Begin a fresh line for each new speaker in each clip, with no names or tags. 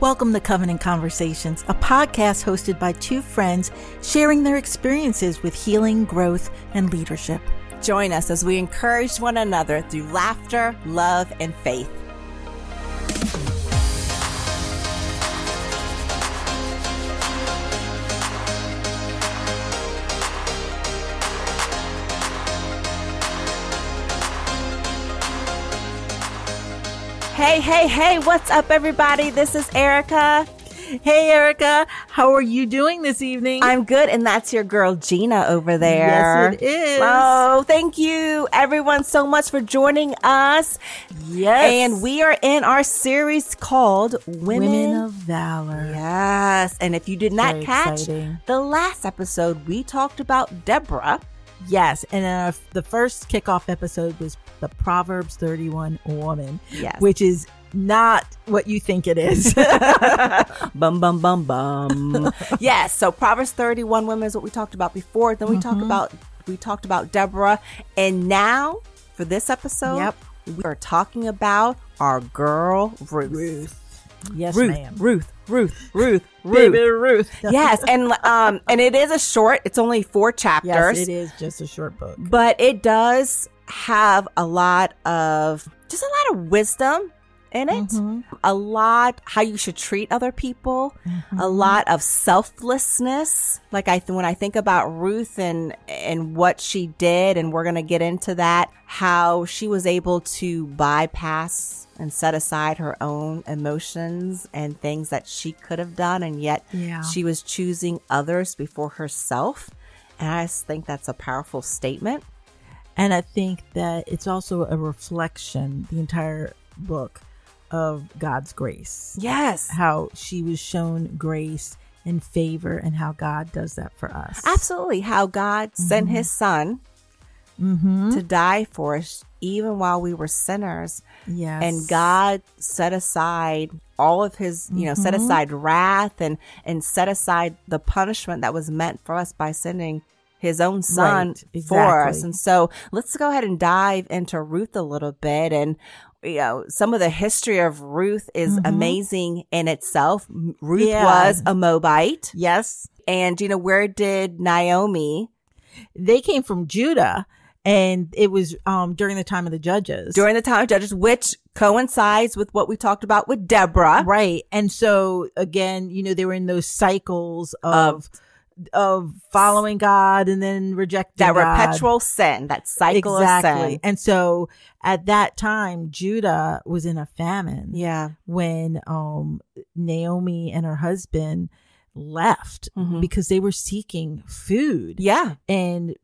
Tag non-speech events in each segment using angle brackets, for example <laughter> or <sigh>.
Welcome to Covenant Conversations, a podcast hosted by two friends sharing their experiences with healing, growth, and leadership.
Join us as we encourage one another through laughter, love, and faith. Hey, hey, hey, what's up, everybody? This is Erica.
Hey, Erica, how are you doing this evening?
I'm good, and that's your girl Gina over there.
Yes, it is.
Oh, thank you, everyone, so much for joining us.
Yes.
And we are in our series called Women,
Women of Valor.
Yes. And if you did not
Very
catch
exciting.
the last episode, we talked about Deborah.
Yes, and uh, the first kickoff episode was the Proverbs 31 woman,
Yes.
which is not what you think it is. <laughs>
bum bum bum bum. <laughs> yes. So Proverbs 31 women is what we talked about before. Then we
Mm-hmm.
talked about we talked about Deborah. And now for this episode,
Yep.
we are talking about our girl Ruth.
Ruth. Yes,
Ruth,
ma'am.
Ruth, Ruth, Ruth, <laughs>
Baby
Ruth.
Ruth.
yes, and um, and it is a short. It's only four chapters.
Yes, it is just a short book.
but it does have a lot of just a lot of wisdom in it.
Mhm.
a lot how you should treat other people. A lot of selflessness. Like i th- when i think about ruth and and what she did and we're going to get into that how she was able to bypass and set aside her own emotions and things that she could have done and yet
Yeah.
she was choosing others before herself. And i just think that's a powerful statement.
And I think that it's also a reflection, the entire book, of God's grace.
yes
How she was shown grace and favor, and how God does that for us.
Absolutely. How God sent his son
Mm-hmm.
to die for us, even while we were sinners.
Yes.
And God set aside all of his, you know, set aside wrath and, and set aside the punishment that was meant for us by sending his own son
Right,
for us. And so let's go ahead and dive into Ruth a little bit. And, you know, some of the history of Ruth is amazing in itself. Ruth
Yeah.
was a Moabite.
yes,
And, you know, where did Naomi
they came from Judah, and it was um during the time of the judges.
during the time of Judges, which coincides with what we talked about with Deborah.
right, and so again, you know, they were in those cycles of of following God and then rejecting
That
God.
perpetual sin, that cycle
exactly.
of sin.
And so at that time, Judah was in a famine
Yeah.
when um Naomi and her husband left
Mhm.
because they were seeking food
Yeah.
and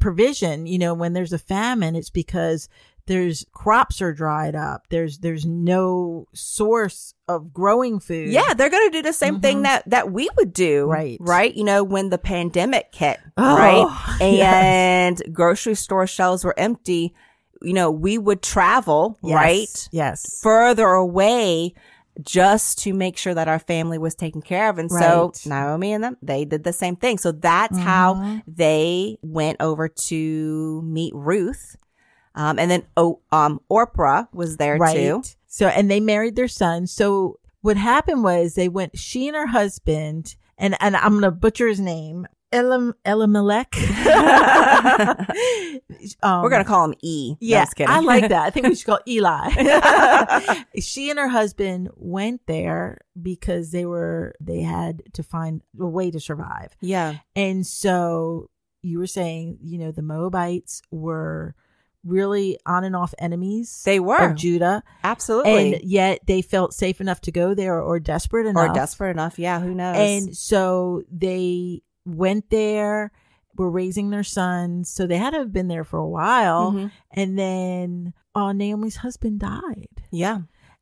provision. You know, when there's a famine, it's because there's crops are dried up. There's there's no source of growing food.
Yeah. They're going to do the same thing
Mhm.
that, that we would do.
Right.
Right. You know, when the pandemic hit,
Oh,
right. <laughs>
yes.
And grocery store shelves were empty. You know, we would travel,
Yes.
right?
Yes.
Further away just to make sure that our family was taken care of. And so Naomi and them, they did the same thing. So that's how
Mhm.
they went over to meet Ruth. Um, and then oh, um, Orpah was there
right.
too.
So, and they married their son. So, what happened was they went. She and her husband, and and I'm gonna butcher his name, Elam Elimelech. <laughs> um,
We're going to call him E. No,
Yeah,
kidding.
I like that. I think we <laughs> should call Eli. <laughs> she and her husband went there because they were they had to find a way to survive.
yeah.
And so you were saying, you know, the Moabites were really on and off enemies
They were.
of Judah.
Absolutely.
And yet they felt safe enough to go there or desperate enough, or
desperate enough. Yeah. Who knows?
And so they went there, were raising their sons. So they had to have been there for a while.
Mhm.
And then uh, Naomi's husband died.
yeah.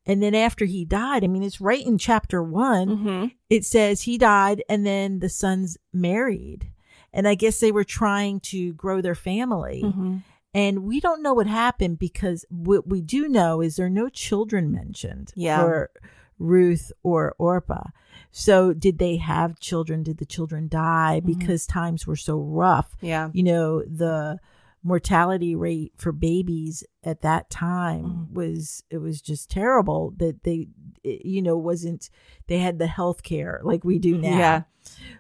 And then after he died, I mean, it's right in chapter one,
hmm
it says he died and then the sons married. And I guess they were trying to grow their family.
hmm
And we don't know what happened because what we do know is there are no children mentioned
Yeah.
for Ruth or Orpah. So did they have children? Did the children die
Mm-hmm.
because times were so rough?
Yeah.
You know, the mortality rate for babies at that time
Mm.
was it was just terrible that they it, you know wasn't they had the health care like we do now
Yeah.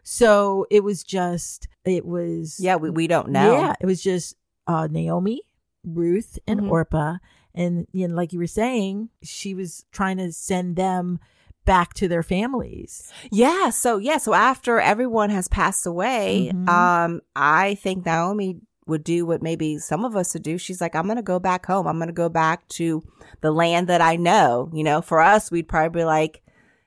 so it was just it was
Yeah, we, we don't know.
yeah it was just uh naomi ruth and
Mhm.
orpah and you know like you were saying she was trying to send them back to their families
Yeah. So yeah. So after everyone has passed away,
Mhm.
um, I think Naomi would do what maybe some of us would do. She's like, I'm gonna go back home. I'm gonna go back to the land that I know. You know, for us, we'd probably be like,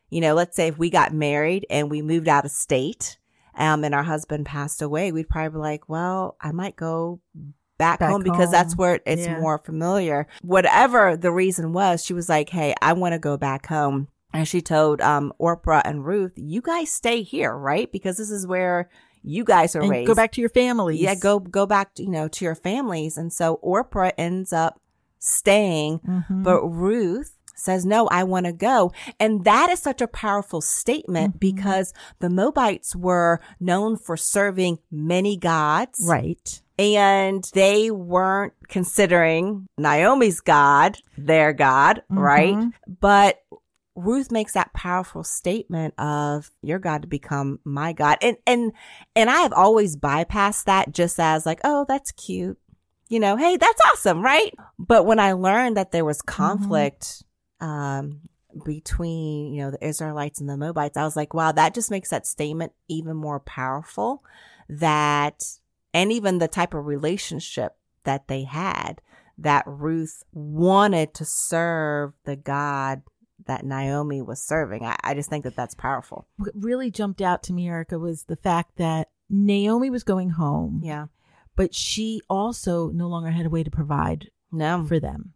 you know, let's say if we got married and we moved out of state, um, and our husband passed away, we'd probably be like, well, I might go back,
Back
home because that's where it's
Yeah.
more familiar. Whatever the reason was, she was like, Hey, I want to go back home. And she told um Orpah and Ruth, you guys stay here, right? Because this is where you guys are
and
raised.
go back to your families
Yeah, go go back to, you know, to your families. And so Orpah ends up staying,
Mhm.
but Ruth says, No, I want to go. And that is such a powerful statement
Mhm.
because the Moabites were known for serving many gods.
right
And they weren't considering Naomi's God, their God, right?
Mhm.
But Ruth makes that powerful statement of your God to become my God. And and and I have always bypassed that just as like, oh, that's cute. You know, hey, that's awesome, right? But when I learned that there was conflict um between, you know, the Israelites and the Moabites, I was like, wow, that just makes that statement even more powerful that and even the type of relationship that they had that Ruth wanted to serve the God that Naomi was serving. I, I just think that that's powerful.
what really jumped out to me, Erica, was the fact that Naomi was going home,
Yeah.
but she also no longer had a way to provide
No.
for them.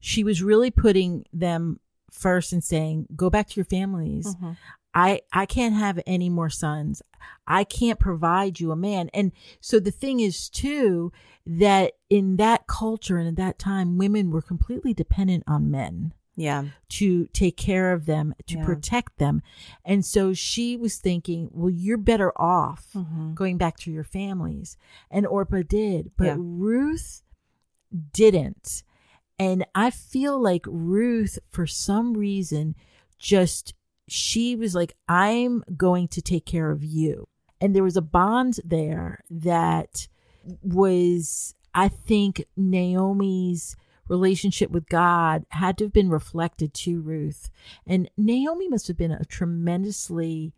She was really putting them first and saying, "Go back to your families.
Mhm.
I I can't have any more sons. I can't provide you a man." And so the thing is too that in that culture and at that time, women were completely dependent on men.
Yeah.
to take care of them, to
Yeah.
protect them. And so she was thinking, well, you're better off
Mhm.
going back to your families. And Orpah did, but
Yeah.
Ruth didn't. And I feel like Ruth, for some reason, just she was like, I'm going to take care of you. And there was a bond there that was, I think, Naomi's relationship with God had to have been reflected to Ruth. And Naomi must have been a tremendously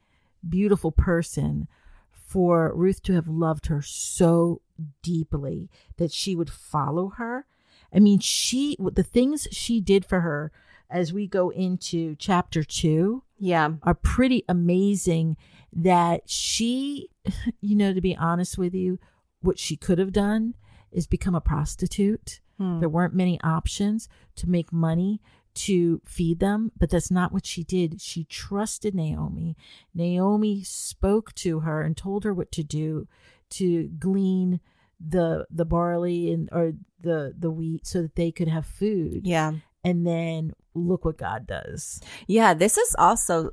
beautiful person for Ruth to have loved her so deeply that she would follow her. I mean, she, the things she did for her as we go into chapter two
Yeah.
are pretty amazing that she, <laughs> you know, to be honest with you, what she could have done is become a prostitute.
Hmm.
There weren't many options to make money to feed them, but that's not what she did. She trusted Naomi. Naomi spoke to her and told her what to do to glean the the barley and or the the wheat so that they could have food.
Yeah.
And then look what God does.
Yeah. This is also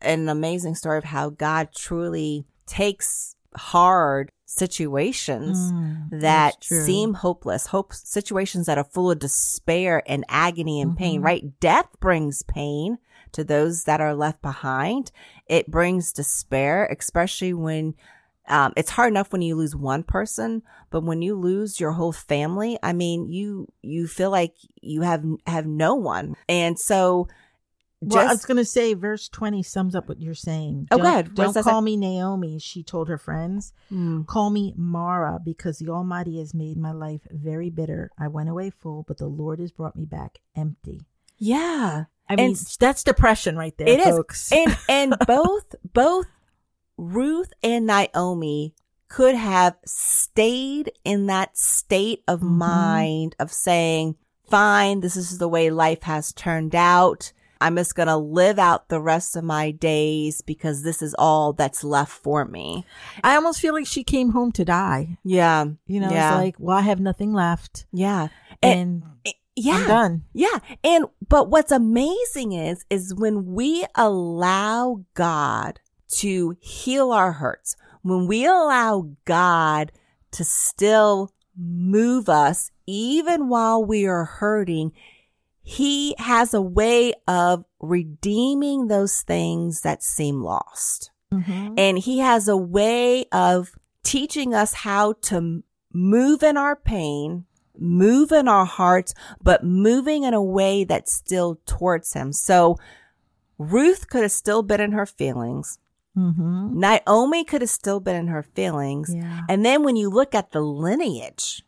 an amazing story of how God truly takes hard situations
Mm,
that seem hopeless, hope situations that are full of despair and agony and pain,
Mhm.
right? Death brings pain to those that are left behind. It brings despair, especially when um, it's hard enough when you lose one person, but when you lose your whole family, I mean, you you feel like you have have no one, and so
Well, I was going to say, verse 20 sums up what you're saying.
Oh,
Don't-
go ahead.
Don't
that
call me Naomi, she told her friends.
Mm,
Call me Mara, because the Almighty has made my life very bitter. I went away full, but the Lord has brought me back empty.
yeah,
I mean,
And-
that's depression right there,
It is,
folks.
and and <laughs> both both Ruth and Naomi could have stayed in that state of
Mhm.
mind of saying, "Fine, this is the way life has turned out. I'm just gonna live out the rest of my days because this is all that's left for me."
I almost feel like she came home to die.
Yeah,
You know,
yeah,
it's like, well, I have nothing left.
yeah, and,
And
yeah.
I'm done.
Yeah. And, but what's amazing is, is when we allow God to heal our hurts, when we allow God to still move us even while we are hurting. He has a way of redeeming those things that seem lost.
Mm-hmm.
And he has a way of teaching us how to move in our pain, move in our hearts, but moving in a way that's still towards him. So Ruth could have still been in her feelings.
Mm-hmm.
Naomi could have still been in her feelings.
Yeah.
And then when you look at the lineage,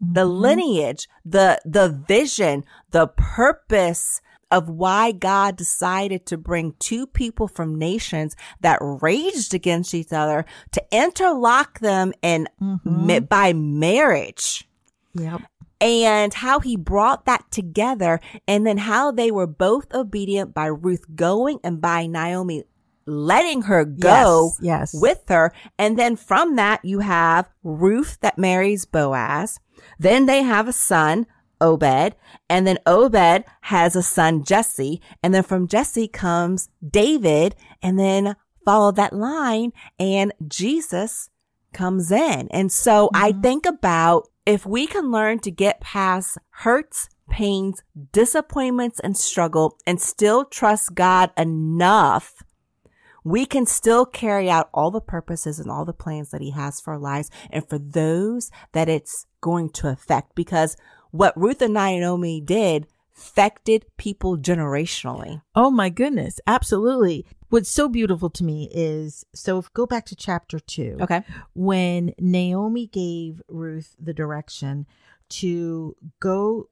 the
Mhm.
lineage, the, the vision, the purpose of why God decided to bring two people from nations that raged against each other to interlock them in
Mhm.
ma- by marriage
Yep.
and how he brought that together and then how they were both obedient by Ruth going and by Naomi letting her go
Yes. yes.
with her. And then from that, you have Ruth that marries Boaz. Then they have a son, Obed. And then Obed has a son, Jesse. And then from Jesse comes David. And then follow that line and Jesus comes in. And so I mm-hmm. think about if we can learn to get past hurts, pains, disappointments, and struggle and still trust God enough we can still carry out all the purposes and all the plans that he has for our lives and for those that it's going to affect because what Ruth and Naomi did affected people generationally.
Oh my goodness, absolutely. What's so beautiful to me is so if go back to chapter 2.
Okay.
When Naomi gave Ruth the direction to go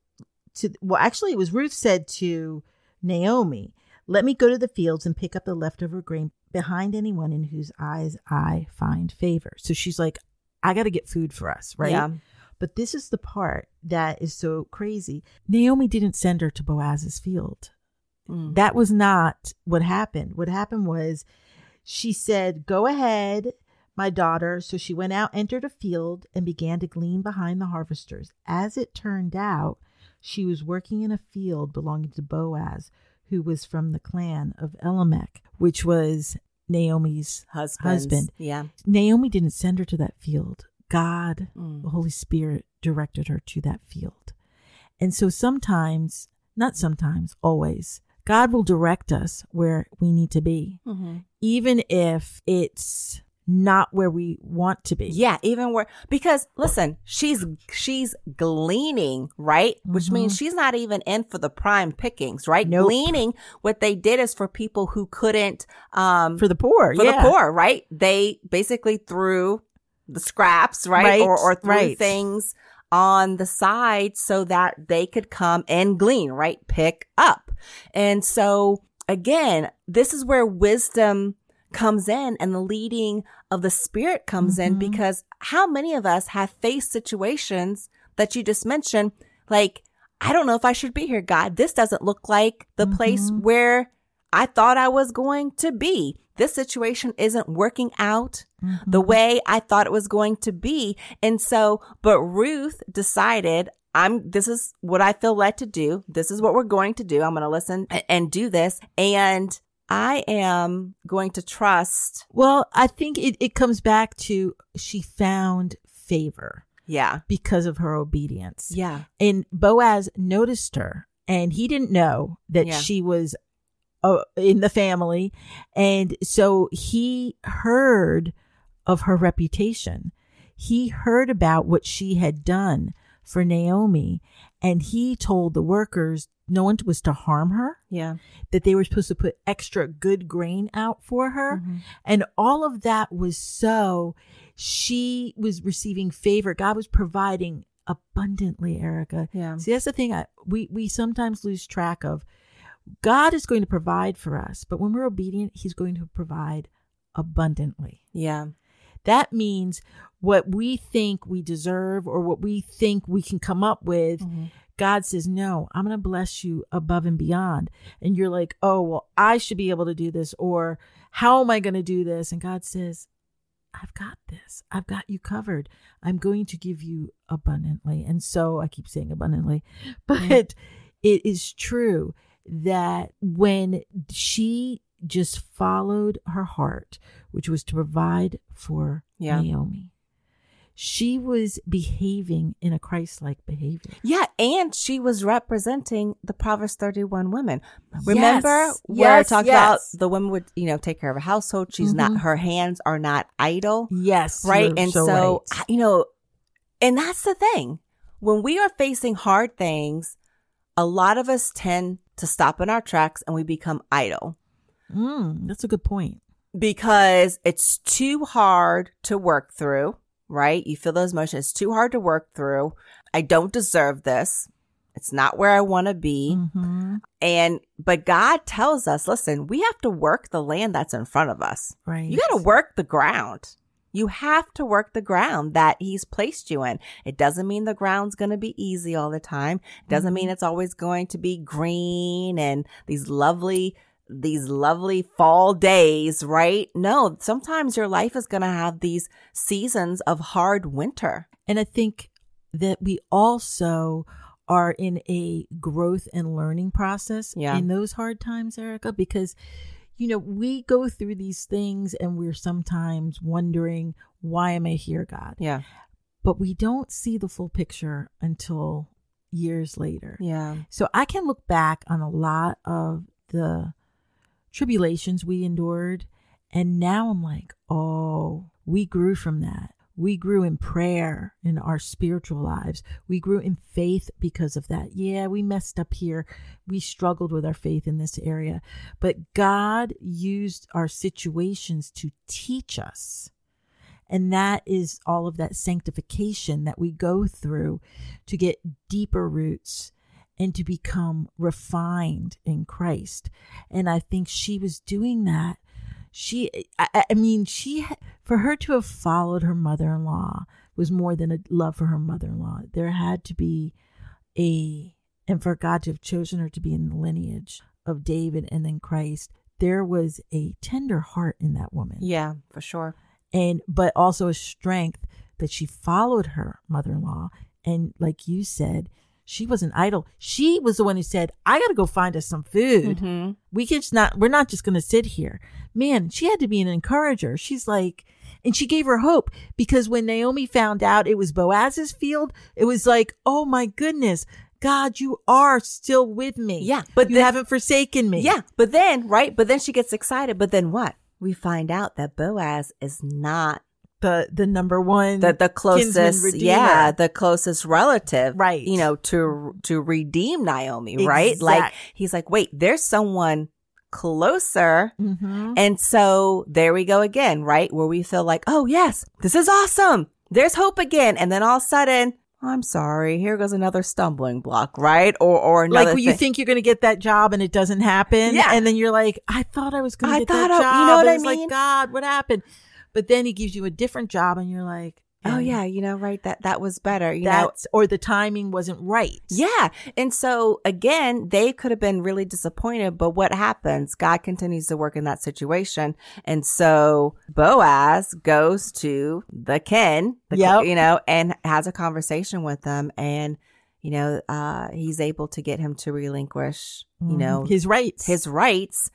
to well actually it was Ruth said to Naomi, "Let me go to the fields and pick up the leftover grain behind anyone in whose eyes I find favor." So she's like, "I got to get food for us, right?"
Yeah.
But this is the part that is so crazy. Naomi didn't send her to Boaz's field.
Mm.
That was not what happened. What happened was she said, Go ahead, my daughter. So she went out, entered a field, and began to glean behind the harvesters. As it turned out, she was working in a field belonging to Boaz, who was from the clan of Elimelech, which was Naomi's
Husbands.
husband.
Yeah.
Naomi didn't send her to that field. God
Mm.
the Holy Spirit directed her to that field. And so sometimes, not sometimes, always, God will direct us where we need to be,
hmm
even if it's not where we want to be.
Yeah, even where because listen, she's she's gleaning, right? Which means she's not even in for the prime pickings, right?
Nope.
Gleaning, what they did is for people who couldn't um
For the poor.
for
yeah.
the poor, right? They basically threw the scraps, right?
Right,
Or, or threw
right.
things on the side so that they could come and glean, right? Pick up. And so again, this is where wisdom comes in and the leading of the spirit comes in
Mhm.
because how many of us have faced situations that you just mentioned? Like, I don't know if I should be here, God. This doesn't look like the place
Mhm.
where I thought I was going to be. This situation isn't working out the
Mhm.
way I thought it was going to be. And so, but Ruth decided, I'm, this is what I feel led to do. This is what we're going to do. I'm going to listen a- and do this. And I am going to trust.
Well, I think it, it comes back to she found favor
Yeah.
because of her obedience.
Yeah.
and Boaz noticed her and he didn't know that
Yeah.
she was uh, in the family and so he heard of her reputation he heard about what she had done for Naomi and he told the workers no one was to harm her
Yeah.
that they were supposed to put extra good grain out for her
Mhm.
and all of that was so she was receiving favor god was providing abundantly erica
Yeah.
See, that's the thing I, we we sometimes lose track of. God is going to provide for us, but when we're obedient, He's going to provide abundantly.
Yeah.
That means what we think we deserve or what we think we can come up with.
Mhm.
God says, No, I'm going to bless you above and beyond. And you're like, Oh, well, I should be able to do this, or how am I going to do this? And God says, I've got this. I've got you covered. I'm going to give you abundantly. And so I keep saying abundantly, <laughs> but it is true that when she just followed her heart, which was to provide for
Yeah.
Naomi, she was behaving in a Christ-like behavior.
Yeah, and she was representing the Proverbs 31 women. Remember
Yes,
where
yes,
I talked
yes.
about the woman would, you know, take care of a household. She's not,
Mhm.
her hands are not idle.
Yes,
right? And so,
right.
You know, and that's the thing. When we are facing hard things, a lot of us tend to stop in our tracks and we become idle
Mm, that's a good point.
because it's too hard to work through, right? You feel those emotions. It's too hard to work through. I don't deserve this. It's not where I want to be.
hmm
And, but God tells us, listen, we have to work the land that's in front of us.
Right.
You got to work the ground. You have to work the ground that he's placed you in. It doesn't mean the ground's going to be easy all the time. It doesn't mean it's always going to be green and these lovely, these lovely fall days, right? No, sometimes your life is going to have these seasons of hard winter.
And I think that we also are in a growth and learning process
Yeah.
in those hard times, Erica, because, you know, we go through these things and we're sometimes wondering, why am I here, God?
Yeah.
But we don't see the full picture until years later.
Yeah.
So I can look back on a lot of the tribulations we endured. And now I'm like, oh, we grew from that. We grew in prayer in our spiritual lives. We grew in faith because of that. Yeah, we messed up here. We struggled with our faith in this area. But God used our situations to teach us. And that is all of that sanctification that we go through to get deeper roots and to become refined in Christ. And I think she was doing that. She, I, I- mean, she, for her to have followed her mother in law was more than a love for her mother in law. There had to be a, and for God to have chosen her to be in the lineage of David and then Christ, there was a tender heart in that woman
Yeah, for sure.
and but also a strength that she followed her mother-in-law and like you said she wasn't idle she was the one who said i gotta go find us some food
hmm
we can just not we're not just gonna sit here man she had to be an encourager she's like and she gave her hope because when naomi found out it was boaz's field it was like oh my goodness god you are still with me
Yeah, but
you
then-
haven't forsaken me
Yeah, but then, right? But then she gets excited. But then what? We find out that Boaz is not
the the number one
the the closest, yeah, the closest relative,
Right.
You know, to to redeem Naomi,
Exact-
right? Like he's like, wait, there's someone closer.
Mhm.
And so there we go again, right? Where we feel like, oh yes, this is awesome. There's hope again. And then all of a sudden, I'm sorry, here goes another stumbling block, right? Or or another
like when you think you're going to get that job and it doesn't happen.
Yeah.
And then you're like, I thought I was going to get that
thought I-
job.
you know what
And
I mean?
like, God, what happened? But then he gives you a different job and you're like,
Oh yeah, you know, right? That that was better. You know,
or the timing wasn't right.
Yeah. And so again, they could have been really disappointed, but what happens? God continues to work in that situation. And so Boaz goes to the Ken, the,
Yep.
you know, and has a conversation with them and, you know, uh, he's able to get him to relinquish, you
Mhm.
know,
his rights.
his rights.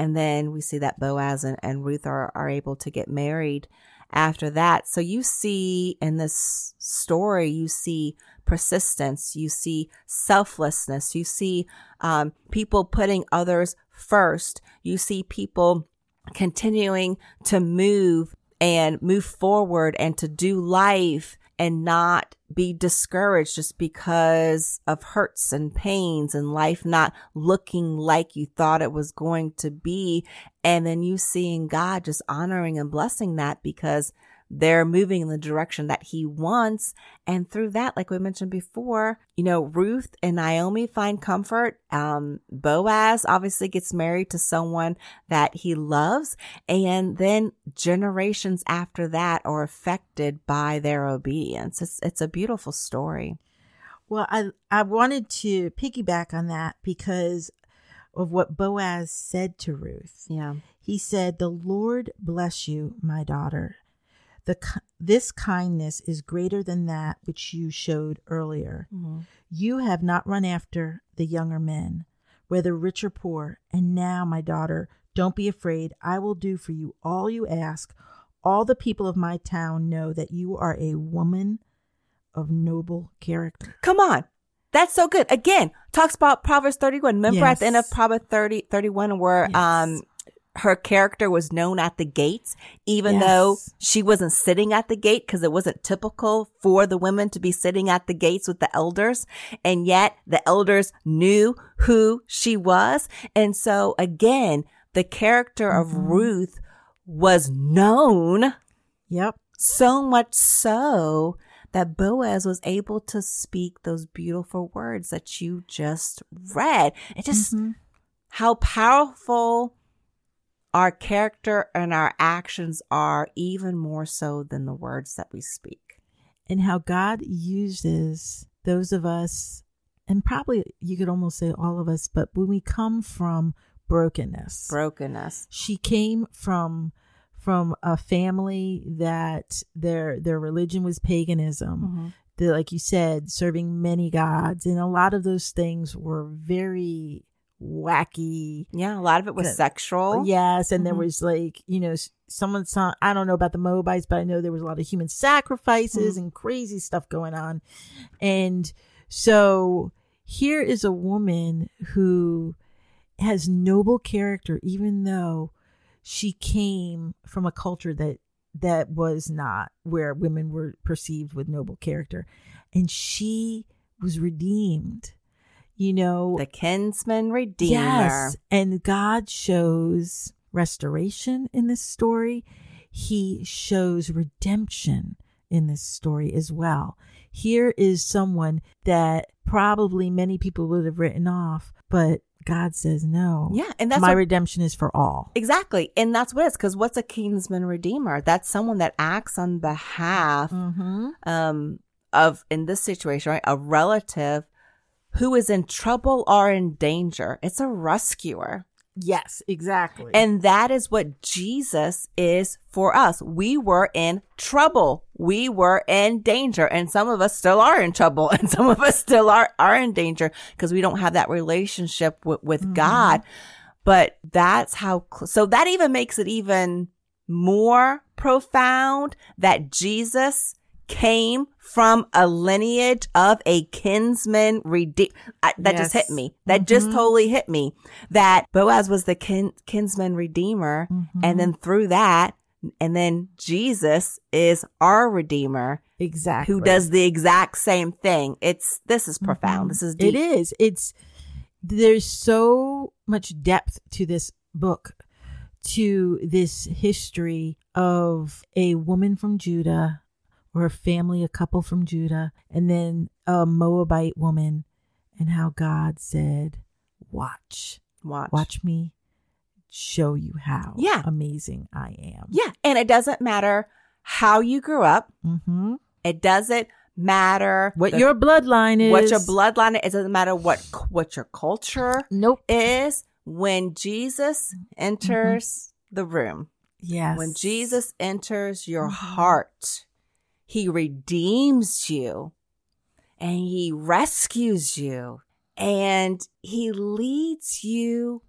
And then we see that Boaz and, and Ruth are, are able to get married after that. So you see in this story, you see persistence, you see selflessness, you see um, people putting others first, you see people continuing to move and move forward and to do life and not be discouraged just because of hurts and pains and life not looking like you thought it was going to be. And then you seeing God just honoring and blessing that because they're moving in the direction that he wants. And through that, like we mentioned before, you know, Ruth and Naomi find comfort. Um, Boaz obviously gets married to someone that he loves. And then generations after that are affected by their obedience. It's, it's a beautiful story.
Well, I I wanted to piggyback on that because of what Boaz said to Ruth.
Yeah.
He said, "The Lord bless you, my daughter. The this kindness is greater than that which you showed earlier. You have not run after the younger men, whether rich or poor. And now, my daughter, don't be afraid. I will do for you all you ask, all the people of my town know that you are a woman of noble character.
Come on. That's so good. Again, talks about Proverbs 31. Remember at the end of Proverbs 30, 31 where,
Yes.
um, her character was known at the gates, even
Yes.
though she wasn't sitting at the gate because it wasn't typical for the women to be sitting at the gates with the elders. And yet the elders knew who she was. And so again, the character of
Mhm.
Ruth was known
Yep.
so much so that Boaz was able to speak those beautiful words that you just read. It just
Mhm.
how powerful our character and our actions are, even more so than the words that we speak.
and how God uses those of us, and probably you could almost say all of us, but when we come from brokenness,
Brokenness.
she came from from a family that their their religion was paganism. Mm-hmm. The, like you said, serving many gods, and a lot of those things were very wacky.
Yeah, a lot of it was sexual.
Yes, and there
Mhm.
was like you know someone saw I don't know about the Moabites, but I know there was a lot of human sacrifices and crazy stuff going on, and so here is a woman who has noble character, even though she came from a culture that that was not where women were perceived with noble character, and she was redeemed. You know,
The kinsman redeemer.
Yes. And God shows restoration in this story. He shows redemption in this story as well. Here is someone that probably many people would have written off, but God says no.
Yeah, and that's
my
what-
redemption is for all.
Exactly. And that's what it is. Because what's a kinsman redeemer? That's someone that acts on behalf
Mm-hmm.
um, of, in this situation, right, a relative who is in trouble or in danger. It's a rescuer.
Yes, exactly.
And that is what Jesus is for us. We were in trouble. We were in danger. And some of us still are in trouble. <laughs> And some of us still are, are in danger because we don't have that relationship with, with God. But that's how, so that even makes it even more profound that Jesus came from a lineage of a kinsman redeemer. That just hit me. That just
Mhm.
totally hit me that Boaz was the kin- kinsman redeemer.
Mhm.
And then through that, and then Jesus is our redeemer
exactly.
who does the exact same thing. It's, this is profound.
Mhm.
This is deep.
It is. It's there's so much depth to this book, to this history of a woman from Judah or a family, a couple from Judah, and then a Moabite woman, and how God said, "Watch,
Watch.
watch me." Show you how
Yeah.
amazing I am.
Yeah. And it doesn't matter how you grew up.
hmm
It doesn't matter
What
the-
your bloodline is.
what your bloodline is. It doesn't matter what what your culture
Nope.
is. When Jesus enters the room,
Yes.
when Jesus enters your
Mhm.
heart, he redeems you and he rescues you and he leads you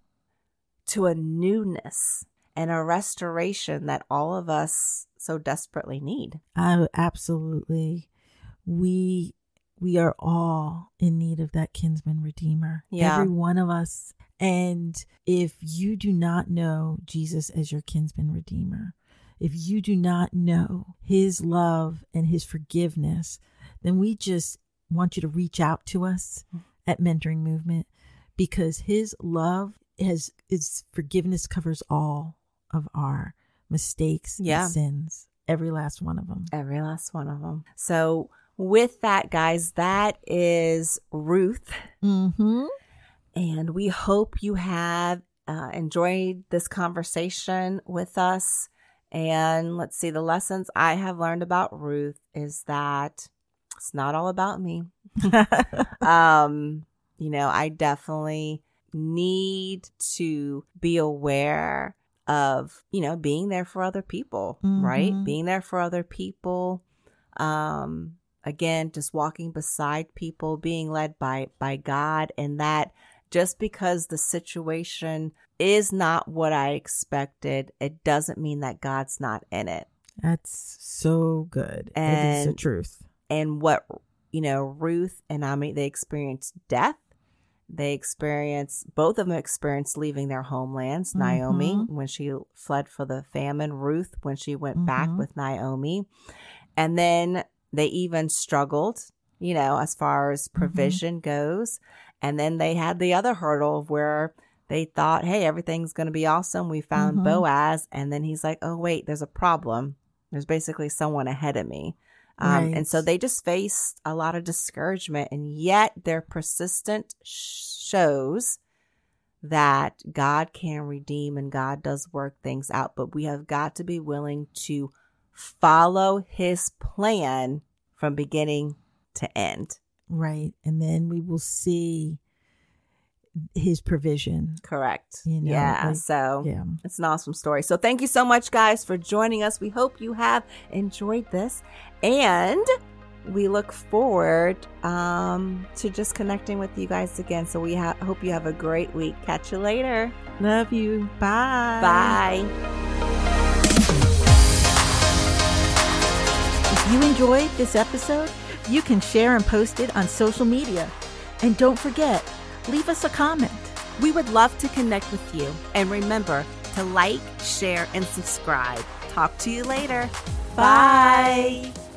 to a newness and a restoration that all of us so desperately need.
Oh, absolutely. We we are all in need of that kinsman redeemer.
Yeah.
Every one of us. And if you do not know Jesus as your kinsman redeemer, if you do not know his love and his forgiveness, then we just want you to reach out to us at Mentoring Movement because his love has his forgiveness covers all of our mistakes
Yeah.
and sins, every last one of them.
Every last one of them. So, with that, guys, that is Ruth.
Mm-hmm.
And we hope you have uh, enjoyed this conversation with us. And let's see, the lessons I have learned about Ruth is that it's not all about me. <laughs> um, you know, I definitely need to be aware of, you know, being there for other people, right?
Mhm.
Being there for other people. Um, again, just walking beside people, being led by by God and that just because the situation is not what I expected, it doesn't mean that God's not in it.
That's so good. And, it is the truth.
And what, you know, Ruth and Naomi, they experienced death. They experienced, both of them experienced leaving their homelands. Mm-hmm. Naomi, when she fled for the famine, Ruth, when she went mm-hmm. back with Naomi. And then they even struggled, you know, as far as mm-hmm. provision mm-hmm. goes. And then they had the other hurdle of where they thought, hey, everything's going to be awesome. We found mm-hmm. Boaz. And then he's like, oh, wait, there's a problem. There's basically someone ahead of me. Um, right. And so they just faced a lot of discouragement. And yet their persistent shows that God can redeem and God does work things out. But we have got to be willing to follow his plan from beginning to end.
Right. And then we will see his provision.
Correct. You know, yeah. Like, so yeah. it's an awesome story. So thank you so much, guys, for joining us. We hope you have enjoyed this. And we look forward um, to just connecting with you guys again. So we ha- hope you have a great week. Catch you later.
Love you. Bye.
Bye.
If you enjoyed this episode, you can share and post it on social media. And don't forget, leave us a comment.
We would love to connect with you. And remember to like, share, and subscribe. Talk to you later. Bye. Bye.